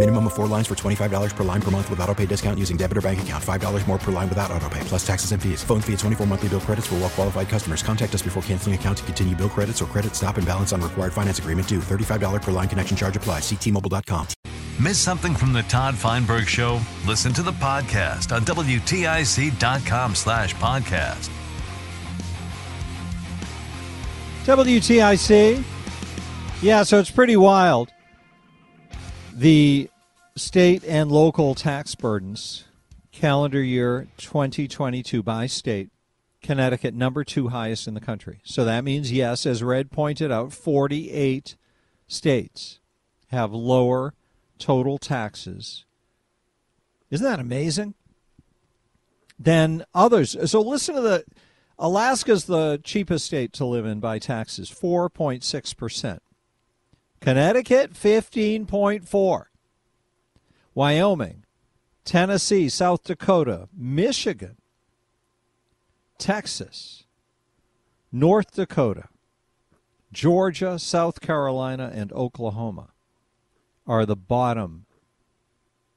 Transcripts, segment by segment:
Minimum of four lines for $25 per line per month with auto pay discount using debit or bank account. $5 more per line without auto pay, plus taxes and fees. Phone fee at 24 monthly bill credits for well qualified customers. Contact us before canceling account to continue bill credits or credit stop and balance on required finance agreement due. $35 per line connection charge applies. Ctmobile.com. Miss something from the Todd Feinberg Show? Listen to the podcast on WTIC.com slash podcast. WTIC. Yeah, so it's pretty wild. The state and local tax burdens, calendar year 2022 by state. Connecticut, number two highest in the country. So that means, yes, as Red pointed out, 48 states have lower total taxes. Isn't that amazing? Than others. So listen to the Alaska's the cheapest state to live in by taxes, 4.6%. Connecticut, 15.4. Wyoming, Tennessee, South Dakota, Michigan, Texas, North Dakota, Georgia, South Carolina, and Oklahoma are the bottom,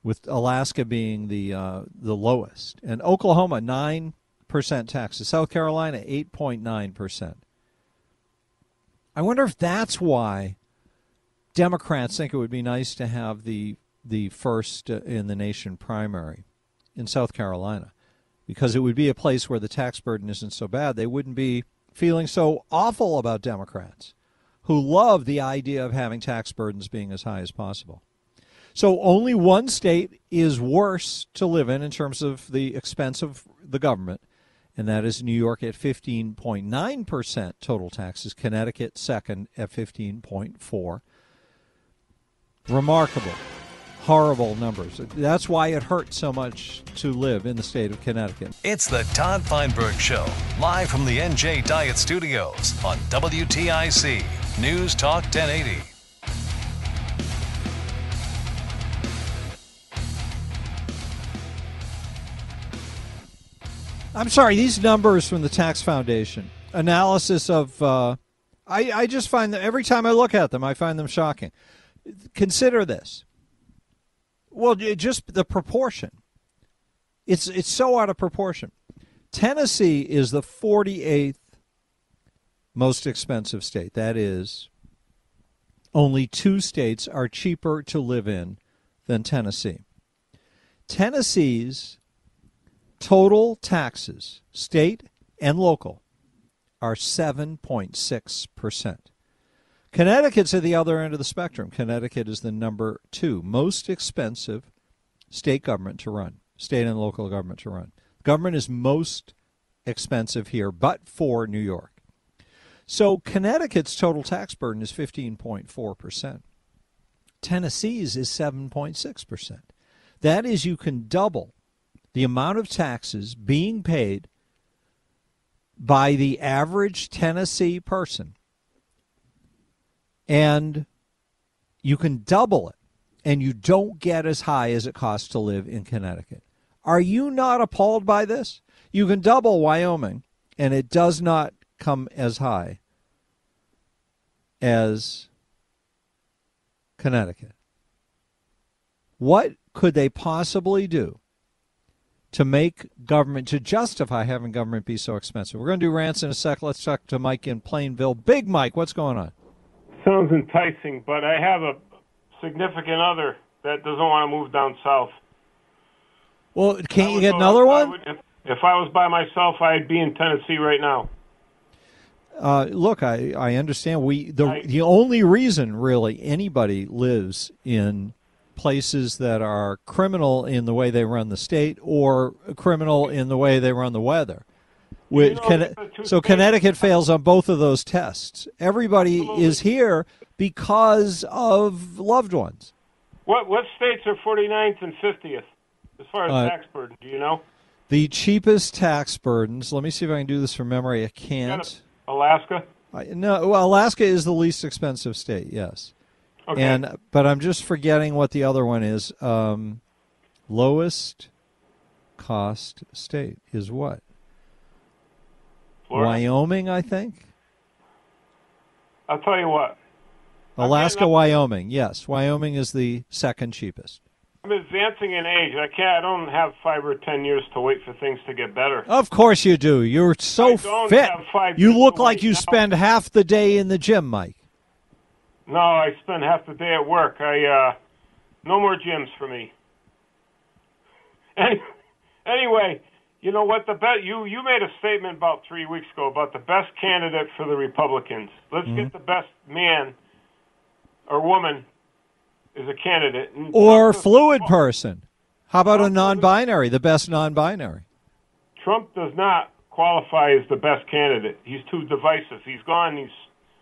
with Alaska being the uh, the lowest, and Oklahoma nine percent taxes, South Carolina eight point nine percent. I wonder if that's why Democrats think it would be nice to have the the first uh, in the nation primary in South Carolina, because it would be a place where the tax burden isn't so bad. They wouldn't be feeling so awful about Democrats who love the idea of having tax burdens being as high as possible. So only one state is worse to live in in terms of the expense of the government, and that is New York at 15.9% total taxes, Connecticut second at 15.4. Remarkable. Horrible numbers. That's why it hurts so much to live in the state of Connecticut. It's the Todd Feinberg Show, live from the NJ Diet Studios on WTIC News Talk 1080. I'm sorry, these numbers from the Tax Foundation, analysis of, uh, I, I just find that every time I look at them, I find them shocking. Consider this. Well, just the proportion. It's it's so out of proportion. Tennessee is the 48th most expensive state. That is, only two states are cheaper to live in than Tennessee. Tennessee's total taxes, state and local, are 7.6%. Connecticut's at the other end of the spectrum. Connecticut is the number two most expensive state government to run, state and local government to run. Government is most expensive here, but for New York. So Connecticut's total tax burden is 15.4%. Tennessee's is 7.6%. That is, you can double the amount of taxes being paid by the average Tennessee person, and you can double it, and you don't get as high as it costs to live in Connecticut. Are you not appalled by this? You can double Wyoming, and it does not come as high as Connecticut. What could they possibly do to make government, to justify having government be so expensive? We're going to do rants in a sec. Let's talk to Mike in Plainville. Big Mike, what's going on? Sounds enticing, but I have a significant other that doesn't want to move down south. Well, can't you get another one? Would, if, if I was by myself, I'd be in Tennessee right now. Uh, look, I, I understand. We the I, the only reason really anybody lives in places that are criminal in the way they run the state or criminal in the way they run the weather. With, Conne- so Connecticut fails on both of those tests. Everybody is here because of loved ones. What what states are 49th and 50th as far as Uh, tax burden? Do you know? The cheapest tax burdens. Let me see if I can do this from memory. I can't. Alaska. I, no, well, Alaska is the least expensive state. Yes. Okay. And but I'm just forgetting what the other one is. Um, lowest cost state is what? Florida. Wyoming, I think. I'll tell you what. Alaska, Wyoming. Yes, Wyoming is the second cheapest. I'm advancing in age. I can't. I don't have five or ten years to wait for things to get better. Of course you do. You're so fit. You look like you now. spend half the day in the gym, Mike. No, I spend half the day at work. I uh no more gyms for me. Any- Anyway, you know what the bet you you made a statement about 3 weeks ago about the best candidate for the Republicans. Let's Mm-hmm. get the best man or woman as a candidate. And Or Trump fluid person. How about a non-binary? The best non-binary. Trump does not qualify as the best candidate. He's too divisive. He's gone. He's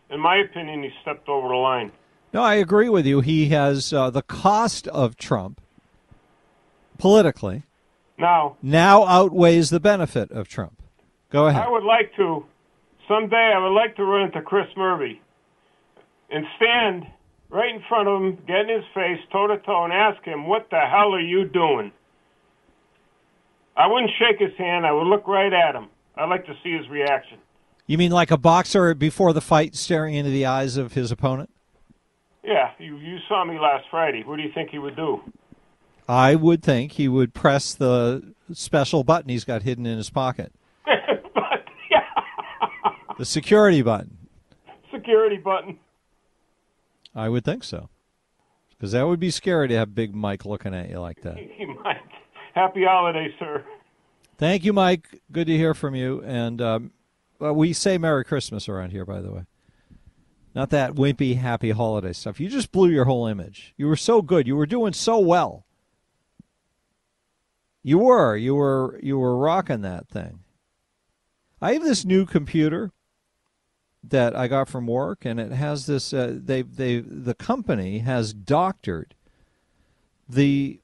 in my opinion he's stepped over the line. No, I agree with you. He has uh, the cost of Trump politically Now, now outweighs the benefit of Trump. Go ahead. I would like to someday. I would like to run into Chris Murphy and stand right in front of him, get in his face, toe to toe, and ask him, "What the hell are you doing?" I wouldn't shake his hand. I would look right at him. I'd like to see his reaction. You mean like a boxer before the fight staring into the eyes of his opponent? Yeah, you you saw me last Friday. What do you think he would do? I would think he would press the special button he's got hidden in his pocket. The security button. Security button. I would think so. Because that would be scary to have Big Mike looking at you like that. He might. Happy holidays, sir. Thank you, Mike. Good to hear from you. And um, we say Merry Christmas around here, by the way. Not that wimpy, happy holiday stuff. You just blew your whole image. You were so good. You were doing so well. You were. You were. You were rocking that thing. I have this new computer that I got from work, and it has this. Uh, they they the company has doctored the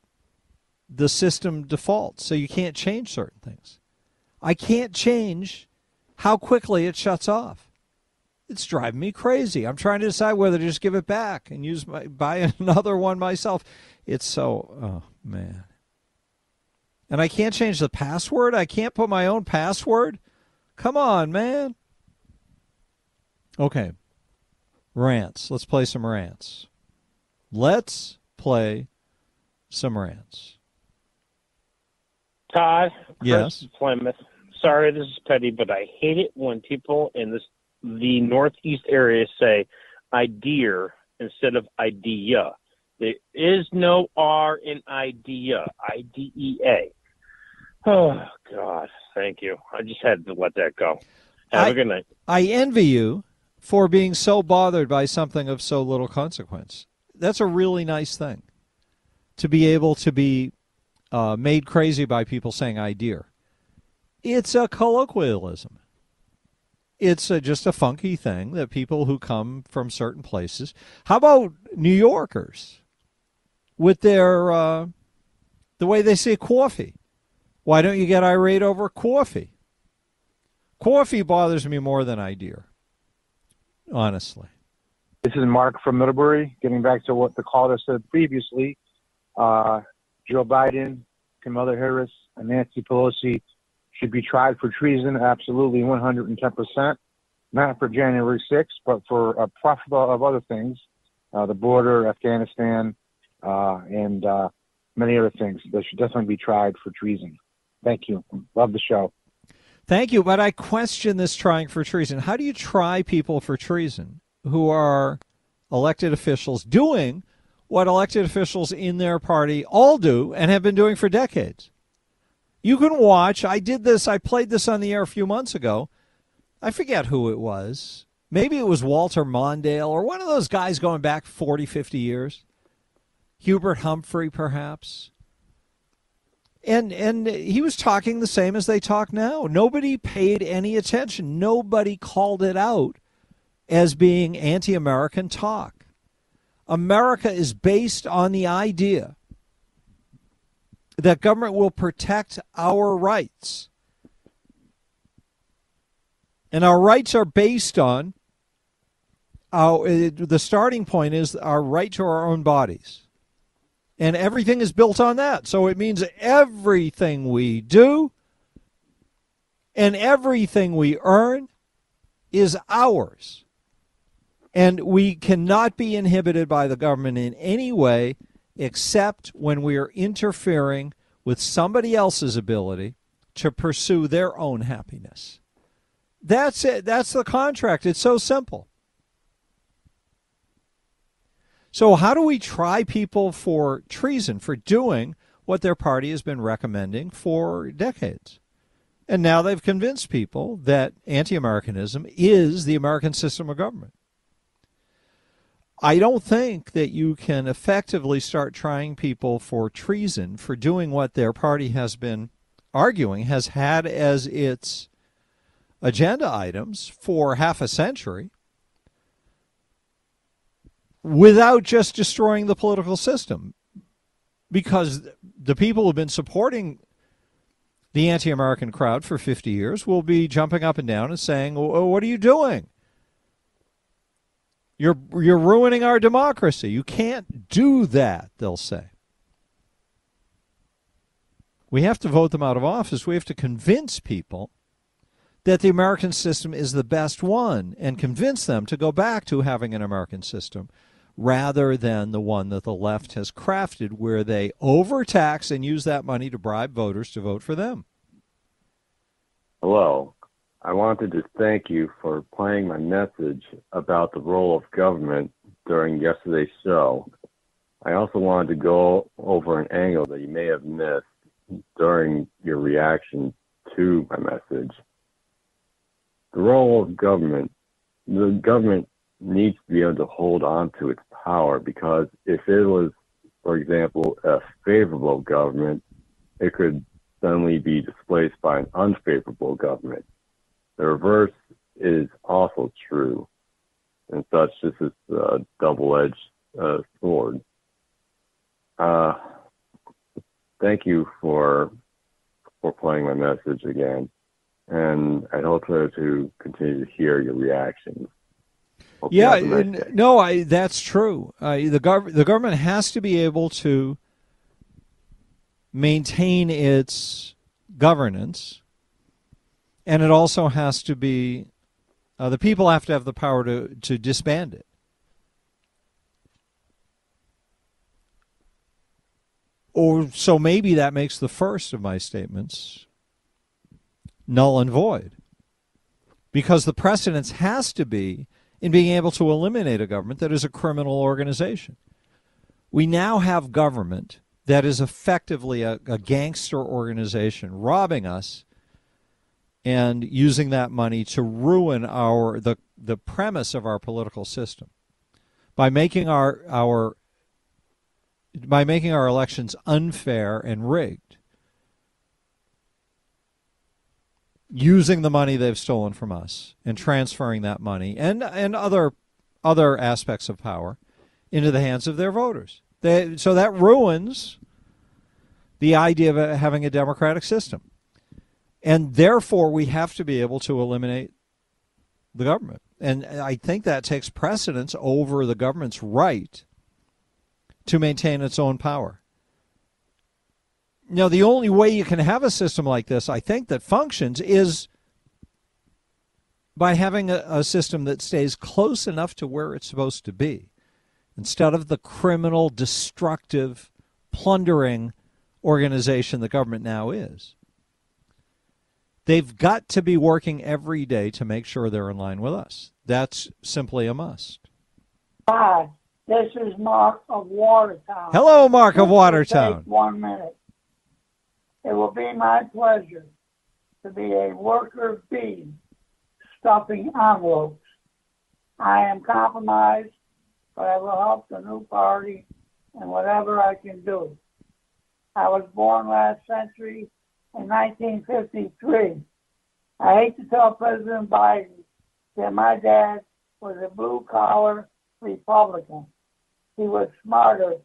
the system defaults, so you can't change certain things. I can't change how quickly it shuts off. It's driving me crazy. I'm trying to decide whether to just give it back and use my buy another one myself. It's so oh man. And I can't change the password. I can't put my own password. Come on, man. Okay. Rants. Let's play some rants. Let's play some rants. Todd, Yes. Plymouth. Sorry, this is petty, but I hate it when people in this the Northeast area say idea instead of idea. There is no R in idea. I D E A. Oh God, thank you. I just had to let that go. Have I- a good night. I envy you for being so bothered by something of so little consequence. That's a really nice thing to be able to be uh, made crazy by people saying "I dear." It's a colloquialism. It's a, just a funky thing that people who come from certain places. How about New Yorkers with their uh, the way they say coffee? Why don't you get irate over coffee? Coffee bothers me more than I idea. Honestly. This is Mark from Middlebury. Getting back to what the caller said previously, uh, Joe Biden, Kamala Harris, and Nancy Pelosi should be tried for treason. Absolutely, 110%. Not for January 6th, but for a plethora of other things, uh, the border, Afghanistan, uh, and uh, many other things. They should definitely be tried for treason. Thank you. Love the show. Thank you, but I question this trying for treason. How do you try people for treason who are elected officials doing what elected officials in their party all do and have been doing for decades? You can watch. I did this, I played this on the air a few months ago. I forget who it was. Maybe it was Walter Mondale or one of those guys going back 40, 50 years. Hubert Humphrey, perhaps. And and he was talking the same as they talk now. Nobody paid any attention. Nobody called it out as being anti-American talk. America is based on the idea that government will protect our rights. And our rights are based on our, the starting point is our right to our own bodies. And everything is built on that. So it means everything we do and everything we earn is ours. And we cannot be inhibited by the government in any way except when we are interfering with somebody else's ability to pursue their own happiness. That's it. That's the contract. It's so simple. So, how do we try people for treason, for doing what their party has been recommending for decades? And now they've convinced people that anti Americanism is the American system of government. I don't think that you can effectively start trying people for treason for doing what their party has been arguing, has had as its agenda items for half a century without just destroying the political system. Because the people who've been supporting the anti American crowd for 50 years will be jumping up and down and saying, oh, oh, What are you doing? You're, you're ruining our democracy. You can't do that, they'll say. We have to vote them out of office. We have to convince people that the American system is the best one and convince them to go back to having an American system rather than the one that the left has crafted where they overtax and use that money to bribe voters to vote for them. Hello. I wanted to thank you for playing my message about the role of government during yesterday's show. I also wanted to go over an angle that you may have missed during your reaction to my message. The role of government, the government needs to be able to hold on to its power because if it was, for example, a favorable government, it could suddenly be displaced by an unfavorable government. The reverse is also true, and such this is a double-edged uh, sword. Uh, thank you for for playing my message again, and I hope to continue to hear your reactions. Hope yeah, nice no, I that's true. Uh, the gov- the government has to be able to maintain its governance and it also has to be uh, the people have to have the power to, to disband it. Or so maybe that makes the first of my statements null and void. Because the precedence has to be in being able to eliminate a government that is a criminal organization. We now have government that is effectively a, a gangster organization robbing us and using that money to ruin our the the premise of our political system by making our our by making our elections unfair and rigged using the money they've stolen from us and transferring that money and and other other aspects of power into the hands of their voters they, so that ruins the idea of having a democratic system and therefore, we have to be able to eliminate the government. And I think that takes precedence over the government's right to maintain its own power. Now, the only way you can have a system like this, I think, that functions is by having a, a, system that stays close enough to where it's supposed to be instead of the criminal, destructive, plundering organization the government now is. They've got to be working every day to make sure they're in line with us. That's simply a must. Hi, this is Mark of Watertown. Hello, Mark of Watertown. one minute. It will be my pleasure to be a worker bee stuffing envelopes. I am compromised, but I will help the new party in whatever I can do. I was born last century in 1953. I hate to tell President Biden that my dad was a blue collar Republican. He was smarter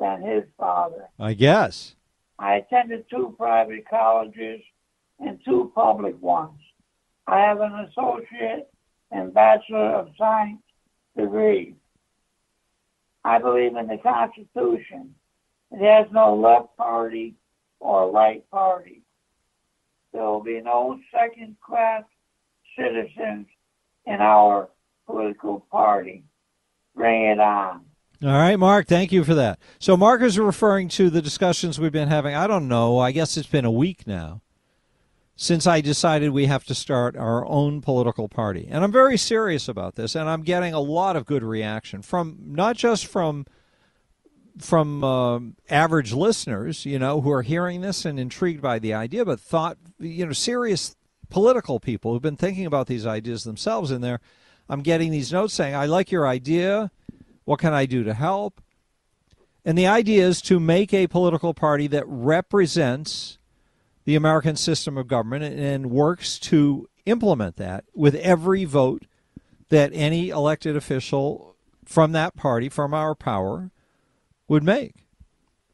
than his father. I guess. I attended two private colleges and two public ones. I have an associate and bachelor of science degree. I believe in the Constitution. It has no left party or right party. There will be no second class citizens in our political party. Bring it on. All right, Mark, thank you for that. So, Mark is referring to the discussions we've been having. I don't know, I guess it's been a week now since I decided we have to start our own political party. And I'm very serious about this, and I'm getting a lot of good reaction from not just from from uh, average listeners, you know, who are hearing this and intrigued by the idea, but thought, you know, serious political people who've been thinking about these ideas themselves. in there, I'm getting these notes saying, "I like your idea. What can I do to help?" And the idea is to make a political party that represents the American system of government and works to implement that with every vote that any elected official from that party, from our power, would make.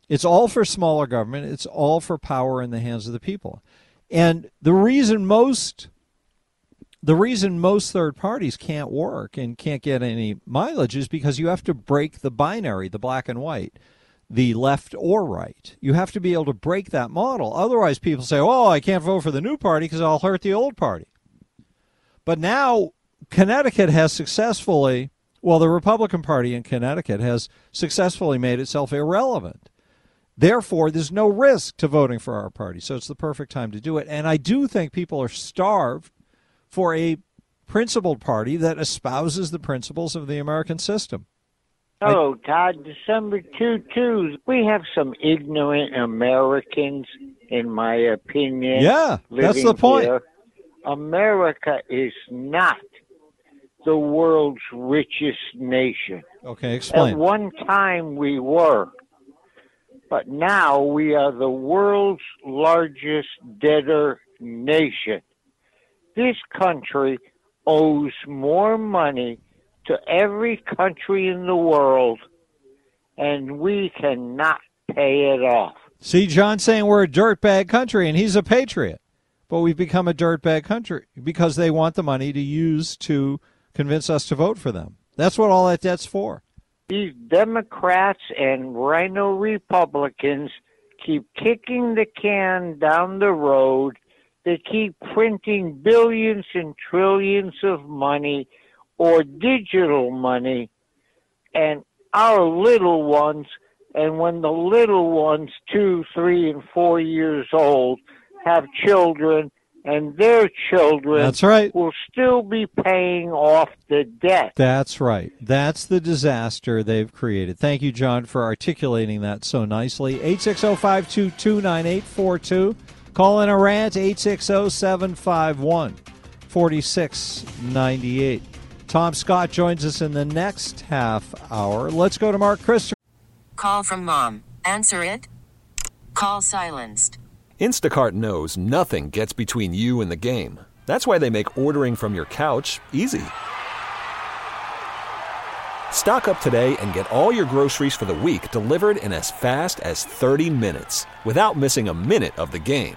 It's all for smaller government, it's all for power in the hands of the people. And the reason most the reason most third parties can't work and can't get any mileage is because you have to break the binary, the black and white the left or right. You have to be able to break that model. Otherwise, people say, oh, I can't vote for the new party because I'll hurt the old party. But now, Connecticut has successfully, well, the Republican Party in Connecticut has successfully made itself irrelevant. Therefore, there's no risk to voting for our party. So it's the perfect time to do it. And I do think people are starved for a principled party that espouses the principles of the American system. Hello, oh, Todd. December 2 2. We have some ignorant Americans, in my opinion. Yeah, that's the point. Here. America is not the world's richest nation. Okay, explain. At one time we were, but now we are the world's largest debtor nation. This country owes more money to every country in the world, and we cannot pay it off. See, John saying we're a dirtbag country, and he's a patriot. But we've become a dirtbag country because they want the money to use to convince us to vote for them. That's what all that debt's for. These Democrats and RINO Republicans keep kicking the can down the road. They keep printing billions and trillions of money or digital money and our little ones and when the little ones two three and four years old have children and their children That's right. will still be paying off the debt. That's right. That's the disaster they've created. Thank you, John, for articulating that so nicely. 860 522 9842. Call in a rant 860 751 4698. Tom Scott joins us in the next half hour. Let's go to Mark Christopher. Call from mom. Answer it. Call silenced. Instacart knows nothing gets between you and the game. That's why they make ordering from your couch easy. Stock up today and get all your groceries for the week delivered in as fast as 30 minutes without missing a minute of the game.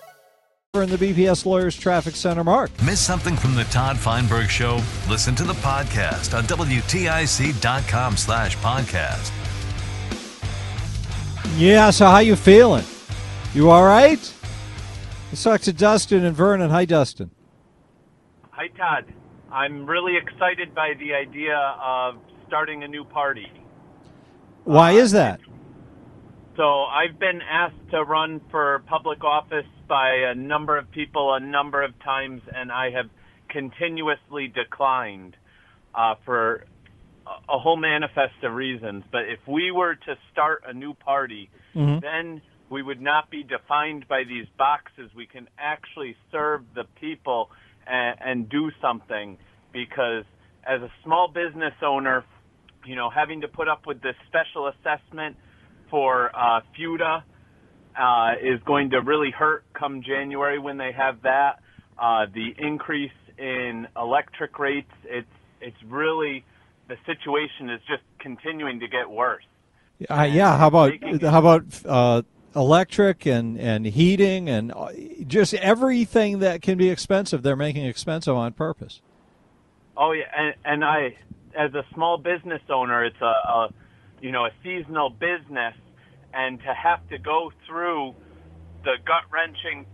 In the BPS Lawyers Traffic Center, Mark. Miss something from the Todd Feinberg Show? Listen to the podcast on WTIC.com slash podcast. Yeah, so how you feeling? You all right? Let's talk to Dustin and Vernon. Hi, Dustin. Hi, Todd. I'm really excited by the idea of starting a new party. Why is that? Uh, So I've been asked to run for public office by a number of people a number of times, and I have continuously declined uh, for a- whole manifest of reasons. But if we were to start a new party, Mhm. then we would not be defined by these boxes. We can actually serve the people and, and do something because as a small business owner, you know, having to put up with this special assessment for uh, FUTA uh, is going to really hurt come January when they have that. Uh, the increase in electric rates, it's it's really the situation is just continuing to get worse. Uh, yeah, how about how about uh, electric and, and heating and uh, just everything that can be expensive? They're making expensive on purpose. Oh yeah, and, and I, as a small business owner, it's a, a, you know, a seasonal business, and to have to go through the gut wrenching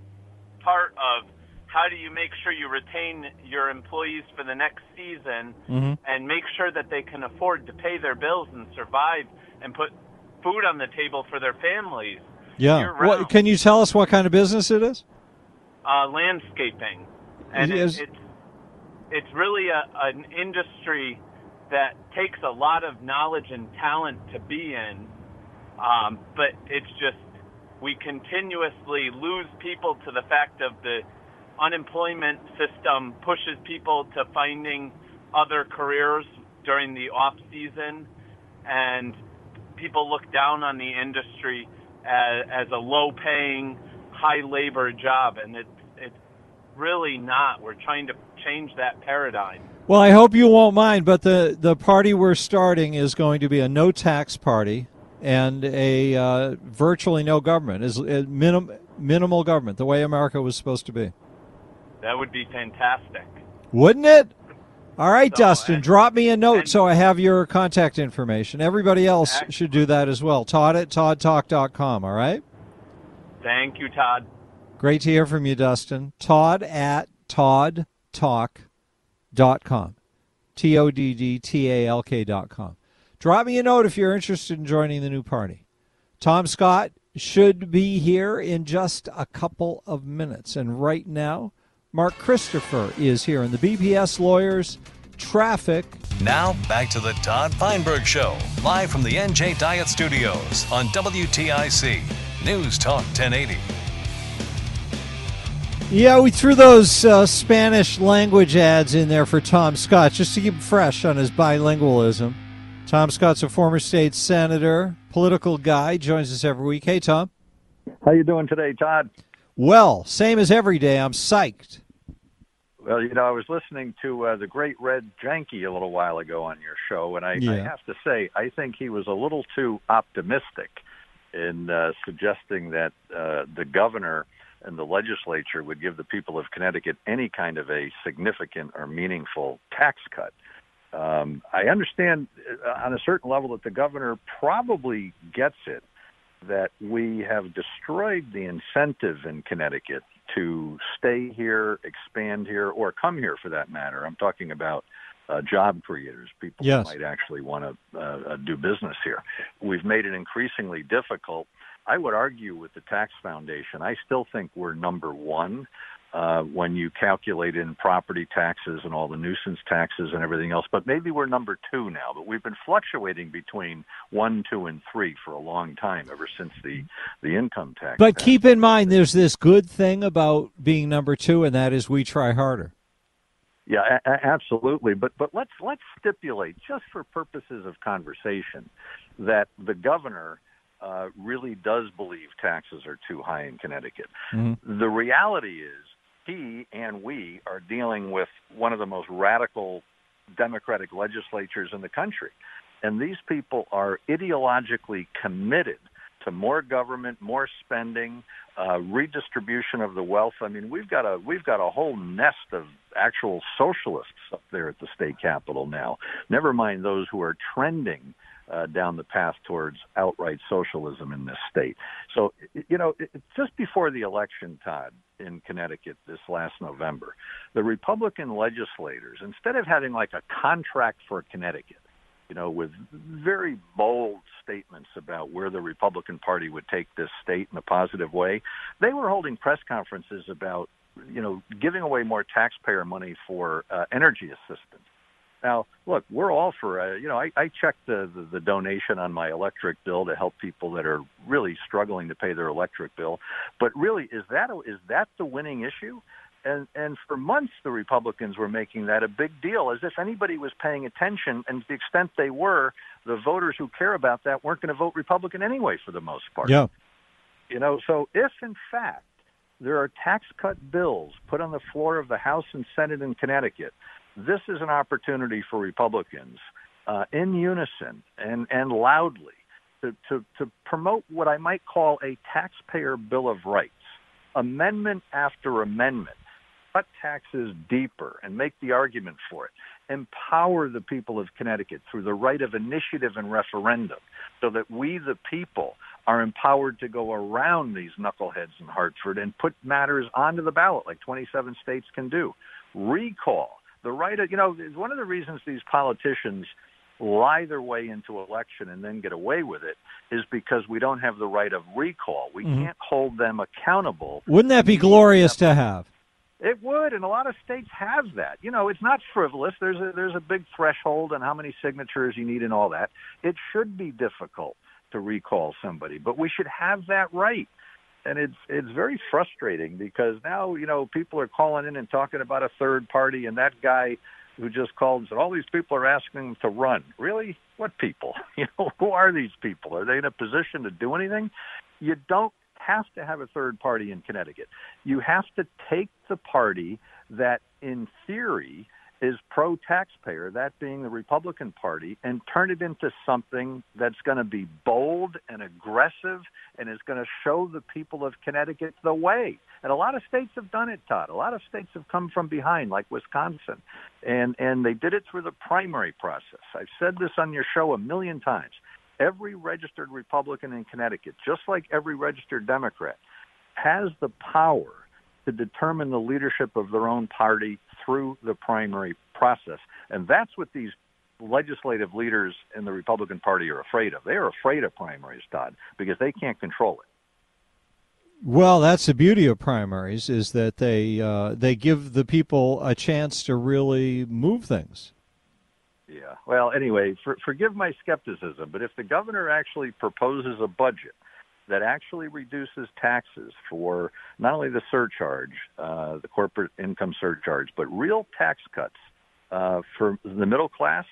part of how do you make sure you retain your employees for the next season, Mhm. and make sure that they can afford to pay their bills and survive and put food on the table for their families. Yeah. What, can you tell us what kind of business it is? uh, landscaping, and It it, is- it's it's really a, an industry that takes a lot of knowledge and talent to be in, um, but it's just we continuously lose people to the fact of the unemployment system pushes people to finding other careers during the off season, and people look down on the industry as, as a low paying, high labor job, and it's it's really not. We're trying to change that paradigm. Well, I hope you won't mind, but the, the party we're starting is going to be a no tax party and a uh, virtually no government, is uh, minim, minimal government, the way America was supposed to be. That would be fantastic. Wouldn't it? All right, So, Dustin, drop me a note so I have your contact information. Everybody else Excellent. should do that as well. Todd at toddtalk.com, all right? Thank you, Todd. Great to hear from you, Dustin. Todd at toddtalk.com. T O D D T A L K.com. Drop me a note if you're interested in joining the new party. Tom Scott should be here in just a couple of minutes. And right now, Mark Christopher is here in the BPS Lawyers Traffic. Now, back to the Todd Feinberg Show, live from the NJ Diet Studios on WTIC News Talk 1080. Yeah, we threw those uh, Spanish language ads in there for Tom Scott just to keep him fresh on his bilingualism. Tom Scott's a former state senator, political guy, joins us every week. Hey, Tom. How you doing today, Todd? Well, same as every day. I'm psyched. Well, you know, I was listening to uh, the great Red Jahncke a little while ago on your show, and I, I have to say, I think he was a little too optimistic in uh, suggesting that uh, the governor and the legislature would give the people of Connecticut any kind of a significant or meaningful tax cut. Um, I understand uh, on a certain level that the governor probably gets it that we have destroyed the incentive in Connecticut to stay here, expand here, or come here for that matter. I'm talking about uh, job creators, people Yes. who might actually want to uh, uh, do business here. We've made it increasingly difficult I would argue with the Tax Foundation. I still think we're number one uh, when you calculate in property taxes and all the nuisance taxes and everything else. But maybe we're number two now. But we've been fluctuating between one, two, and three for a long time, ever since the the income tax. But tax. keep in mind, there's this good thing about being number two, and that is we try harder. Yeah, a- absolutely. But but let's let's stipulate, just for purposes of conversation, that the governor uh, really does believe taxes are too high in Connecticut. Mm-hmm. The reality is, he and we are dealing with one of the most radical Democratic legislatures in the country, and these people are ideologically committed to more government, more spending, uh, redistribution of the wealth. I mean, we've got a we've got a whole nest of actual socialists up there at the state capitol now. Never mind those who are trending uh, down the path towards outright socialism in this state. So, you know, just before the election, Todd, in Connecticut this last November, the Republican legislators, instead of having like a contract for Connecticut, you know, with very bold statements about where the Republican Party would take this state in a positive way, they were holding press conferences about, you know, giving away more taxpayer money for uh, energy assistance. Now, look, we're all for, uh, you know, I, I checked the, the, the donation on my electric bill to help people that are really struggling to pay their electric bill. But really, is that a, is that the winning issue? And and for months, the Republicans were making that a big deal, as if anybody was paying attention. And to the extent they were, the voters who care about that weren't going to vote Republican anyway, for the most part. Yeah. You know, so if in fact there are tax cut bills put on the floor of the House and Senate in Connecticut, this is an opportunity for Republicans uh, in unison and, and loudly to, to, to promote what I might call a taxpayer bill of rights, amendment after amendment. Cut taxes deeper and make the argument for it. Empower the people of Connecticut through the right of initiative and referendum so that we, the people, are empowered to go around these knuckleheads in Hartford and put matters onto the ballot like 27 states can do. Recall the right of, you know, one of the reasons these politicians lie their way into election and then get away with it is because we don't have the right of recall. We Mhm. can't hold them accountable. Wouldn't that be glorious to have? It would, and a lot of states have that. You know, it's not frivolous. There's a there's a big threshold on how many signatures you need and all that. It should be difficult to recall somebody, but we should have that right. And it's it's very frustrating because now you know people are calling in and talking about a third party, and that guy who just called and said all these people are asking to run. Really, what people? You know, who are these people? Are they in a position to do anything? You don't have to have a third party in Connecticut. You have to take the party that, in theory, is pro taxpayer, that being the Republican Party, and turn it into something that's going to be bold and aggressive and is going to show the people of Connecticut the way. And a lot of states have done it, Todd. A lot of states have come from behind, like Wisconsin, and and they did it through the primary process. I've said this on your show a million times. Every registered Republican in Connecticut, just like every registered Democrat, has the power to determine the leadership of their own party through the primary process. And that's what these legislative leaders in the Republican Party are afraid of. They are afraid of primaries, Todd, because they can't control it. Well, that's the beauty of primaries is that they uh, they give the people a chance to really move things. Yeah. Well, anyway, for, forgive my skepticism, but if the governor actually proposes a budget that actually reduces taxes for not only the surcharge, uh, the corporate income surcharge, but real tax cuts uh, for the middle class,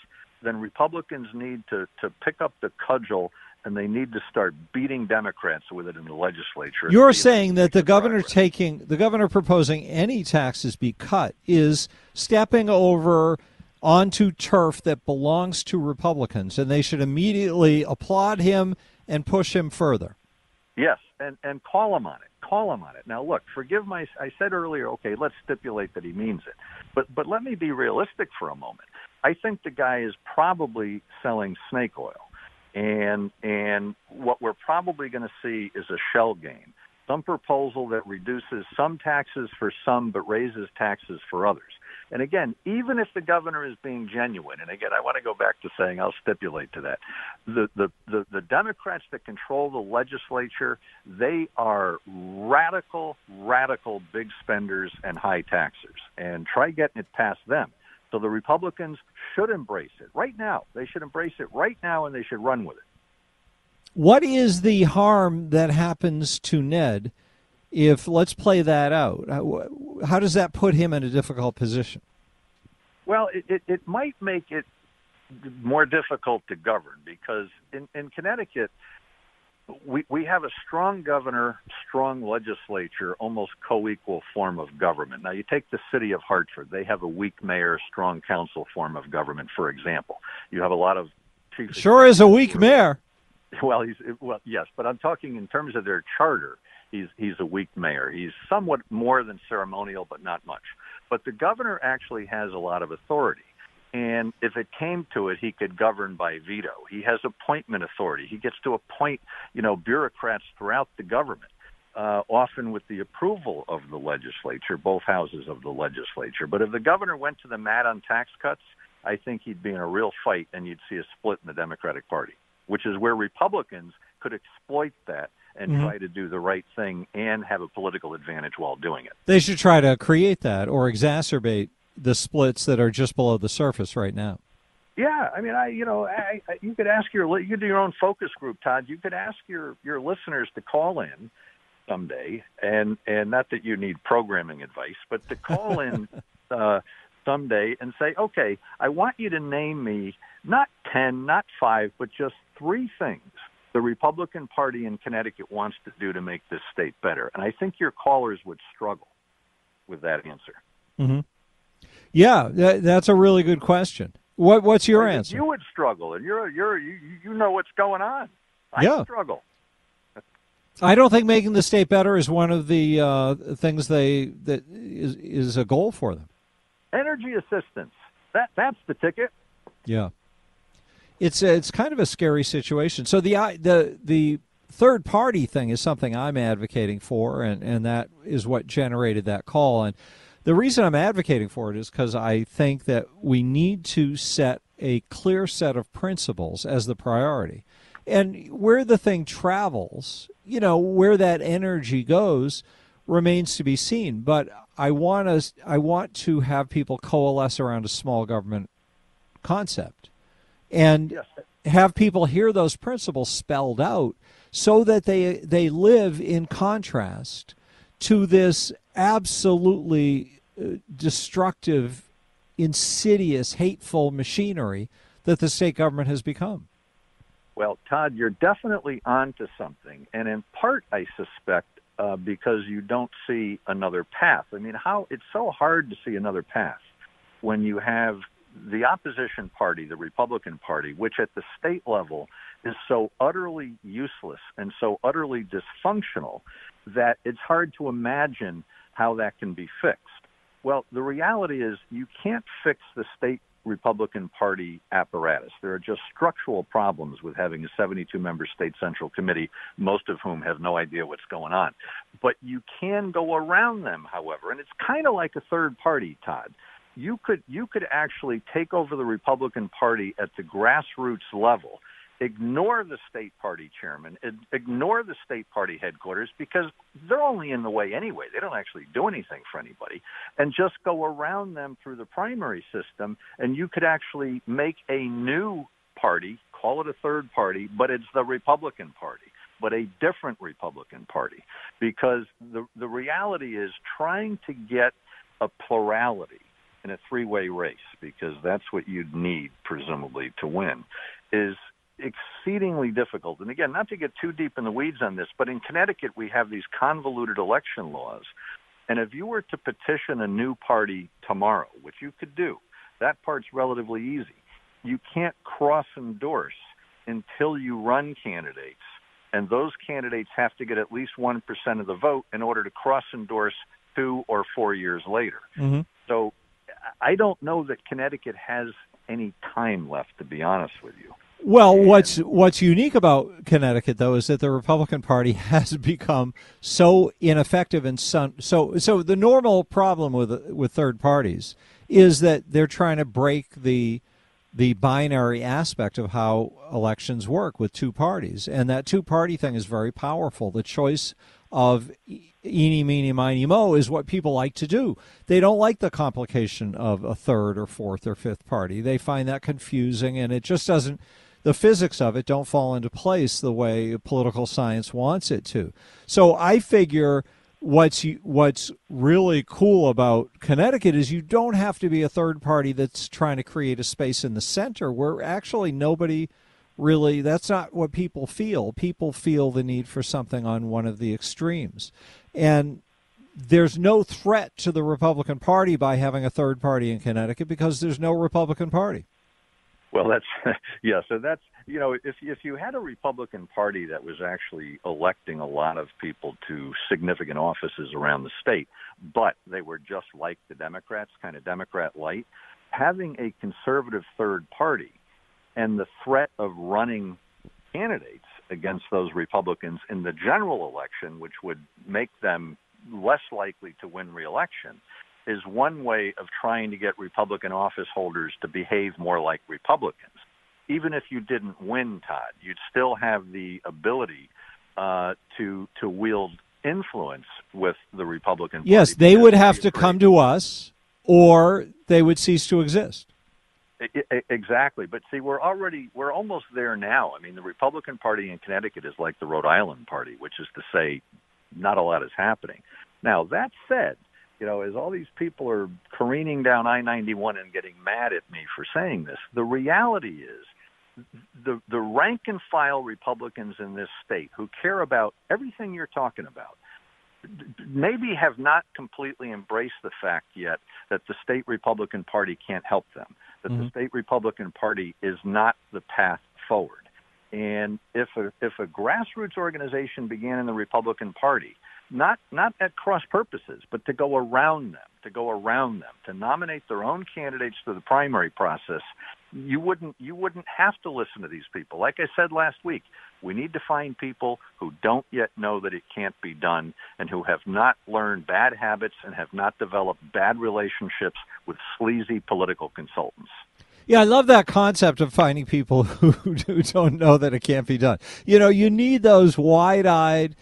then Republicans need to, to pick up the cudgel and they need to start beating Democrats with it in the legislature. You're saying that the governor taking the governor proposing any taxes be cut is stepping over onto turf that belongs to Republicans, and they should immediately applaud him and push him further. Yes, and and call him on it. Call him on it. Now, look, forgive my. I said earlier, okay, let's stipulate that he means it, but but let me be realistic for a moment. I think the guy is probably selling snake oil, and and what we're probably going to see is a shell game. Some proposal that reduces some taxes for some but raises taxes for others. And again, even if the governor is being genuine, and again, I want to go back to saying I'll stipulate to that. The, the, the, the Democrats that control the legislature, they are radical, radical big spenders and high taxers. And try getting it past them. So the Republicans should embrace it right now. They should embrace it right now and they should run with it. What is the harm that happens to Ned if, let's play that out, how does that put him in a difficult position? Well, it, it, it might make it more difficult to govern because in, in Connecticut, we, we have a strong governor, strong legislature, almost co-equal form of government. Now, you take the city of Hartford; they have a weak mayor, strong council form of government. For example, you have a lot of chief. Sure is a weak mayor. Well, he's well, yes, but I'm talking in terms of their charter. He's he's a weak mayor. He's somewhat more than ceremonial, but not much. But the governor actually has a lot of authority. And if it came to it, he could govern by veto. He has appointment authority. He gets to appoint, you know, bureaucrats throughout the government, uh, often with the approval of the legislature, both houses of the legislature. But if the governor went to the mat on tax cuts, I think he'd be in a real fight, and you'd see a split in the Democratic Party, which is where Republicans could exploit that and mm-hmm. try to do the right thing and have a political advantage while doing it. They should try to create that or exacerbate the splits that are just below the surface right now. Yeah, I mean, I you know, I, I, you could ask your you could do your own focus group, Todd. You could ask your your listeners to call in someday, and and not that you need programming advice, but to call in uh, someday and say, okay, I want you to name me not ten, not five, but just three things the Republican Party in Connecticut wants to do to make this state better. And I think your callers would struggle with that answer. Mm-hmm. Yeah, that, that's a really good question. What What's your answer? You would struggle, and you're you're you, you know what's going on. I yeah. struggle. I don't think making the state better is one of the uh, things they that is is a goal for them. Energy assistance. That that's the ticket. Yeah it's a, it's kind of a scary situation. So the the the third party thing is something I'm advocating for, and and that is what generated that call. And the reason I'm advocating for it is because I think that we need to set a clear set of principles as the priority. And where the thing travels, you know, where that energy goes remains to be seen. But I want to I want to have people coalesce around a small government concept and yes. have people hear those principles spelled out so that they they live in contrast to this absolutely uh, destructive insidious hateful machinery that the state government has become well todd you're definitely onto something and in part i suspect uh, because you don't see another path i mean how it's so hard to see another path when you have the opposition party, the Republican Party, which at the state level is so utterly useless and so utterly dysfunctional that it's hard to imagine how that can be fixed. Well, the reality is you can't fix the state Republican Party apparatus. There are just structural problems with having a 72 member state central committee, most of whom have no idea what's going on. But you can go around them, however, and it's kind of like a third party, Todd you could you could actually take over the Republican Party at the grassroots level, ignore the state party chairman, ignore the state party headquarters because they're only in the way anyway. They don't actually do anything for anybody, and just go around them through the primary system, and you could actually make a new party, call it a third party, but it's the Republican Party but a different Republican Party. Because the the reality is trying to get a plurality in a three-way race because that's what you'd need presumably to win is exceedingly difficult. And again, not to get too deep in the weeds on this, but in Connecticut we have these convoluted election laws. And if you were to petition a new party tomorrow, which you could do, that part's relatively easy. You can't cross endorse until you run candidates. And those candidates have to get at least 1% of the vote in order to cross endorse two or four years later. Mm-hmm. So I don't know that Connecticut has any time left, to be honest with you. Well, what's what's unique about Connecticut, though, is that the Republican Party has become so ineffective and so so. The normal problem with with third parties is that they're trying to break the the binary aspect of how elections work with two parties, and that two party thing is very powerful. The choice of eeny, meeny, miny, mo is what people like to do. They don't like the complication of a third or fourth or fifth party. They find that confusing, and it just doesn't the physics of it don't fall into place the way political science wants it to. So I figure what's what's really cool about Connecticut is you don't have to be a third party that's trying to create a space in the center where actually nobody really that's not what people feel. People feel the need for something on one of the extremes. And there's no threat to the Republican Party by having a third party in Connecticut because there's no Republican Party. Well, that's yeah. So that's you know, if if you had a Republican Party that was actually electing a lot of people to significant offices around the state, but they were just like the Democrats, kind of Democrat light, having a conservative third party and the threat of running candidates against those Republicans in the general election, which would make them less likely to win reelection, is one way of trying to get Republican office holders to behave more like Republicans. Even if you didn't win, Todd, you'd still have the ability uh, to to wield influence with the Republican. Party yes, they would have to come to us, or they would cease to exist. Exactly, but see, we're already we're almost there now. I mean, the Republican Party in Connecticut is like the Rhode Island Party, which is to say, not a lot is happening. Now that said, you know, as all these people are careening down I 91 and getting mad at me for saying this, the reality is the, the rank and file Republicans in this state who care about everything you're talking about maybe have not completely embraced the fact yet that the state Republican Party can't help them, that mm-hmm. the state Republican Party is not the path forward. And if a, if a grassroots organization began in the Republican Party not not at cross purposes, but to go around them, to go around them, to nominate their own candidates to the primary process. You wouldn't you wouldn't have to listen to these people. Like I said last week, we need to find people who don't yet know that it can't be done and who have not learned bad habits and have not developed bad relationships with sleazy political consultants. Yeah, I love that concept of finding people who, don't know that it can't be done. You know, you need those wide-eyed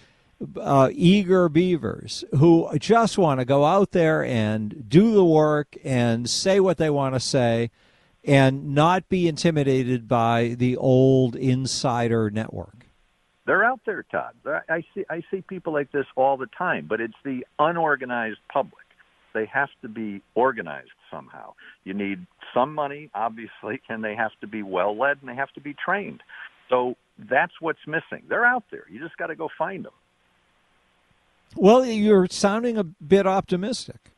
uh, eager beavers who just want to go out there and do the work and say what they want to say and not be intimidated by the old insider network. They're out there, Todd. I see I see people like this all the time, but it's the unorganized public. They have to be organized somehow. You need some money, obviously, and they have to be well led and they have to be trained. So that's what's missing. They're out there. You just got to go find them. Well, you're sounding a bit optimistic.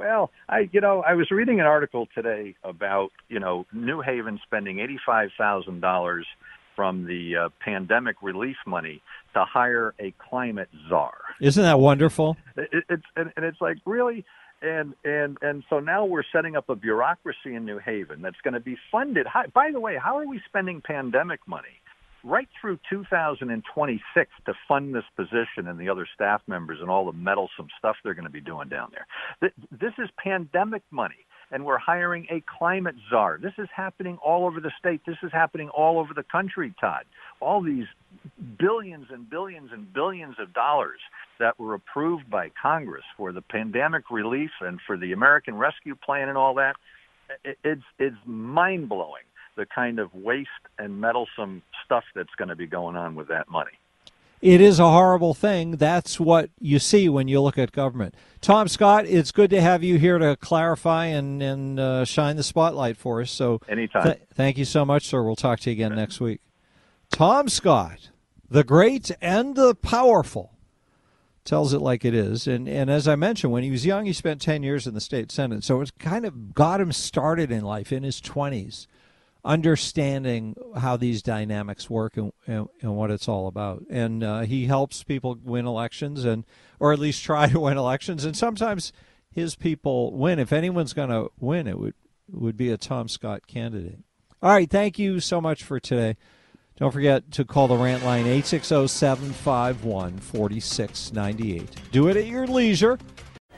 Well, I you know I was reading an article today about you know New Haven spending eighty five thousand dollars from the uh, pandemic relief money to hire a climate czar. Isn't that wonderful? It, it's and, and it's like really and and and so now we're setting up a bureaucracy in New Haven that's going to be funded. By the way, how are we spending pandemic money? Right through 2026 to fund this position and the other staff members and all the meddlesome stuff they're going to be doing down there. This is pandemic money, and we're hiring a climate czar. This is happening all over the state. This is happening all over the country, Todd. All these billions and billions and billions of dollars that were approved by Congress for the pandemic relief and for the American Rescue Plan and all that. It's it's mind blowing the kind of waste and meddlesome stuff that's going to be going on with that money. It is a horrible thing. That's what you see when you look at government. Tom Scott, it's good to have you here to clarify and, and uh, shine the spotlight for us. So, anytime. Th- thank you so much, sir. We'll talk to you again next week. Tom Scott, the great and the powerful, tells it like it is. And and as I mentioned, when he was young, he spent ten years in the state senate, so it's kind of got him started in life in his twenties understanding how these dynamics work and, and, and what it's all about. And uh, he helps people win elections and or at least try to win elections. And sometimes his people win. If anyone's going to win, it would would be a Tom Scott candidate. All right, thank you so much for today. Don't forget to call the rant line 860 751 4698. Do it at your leisure.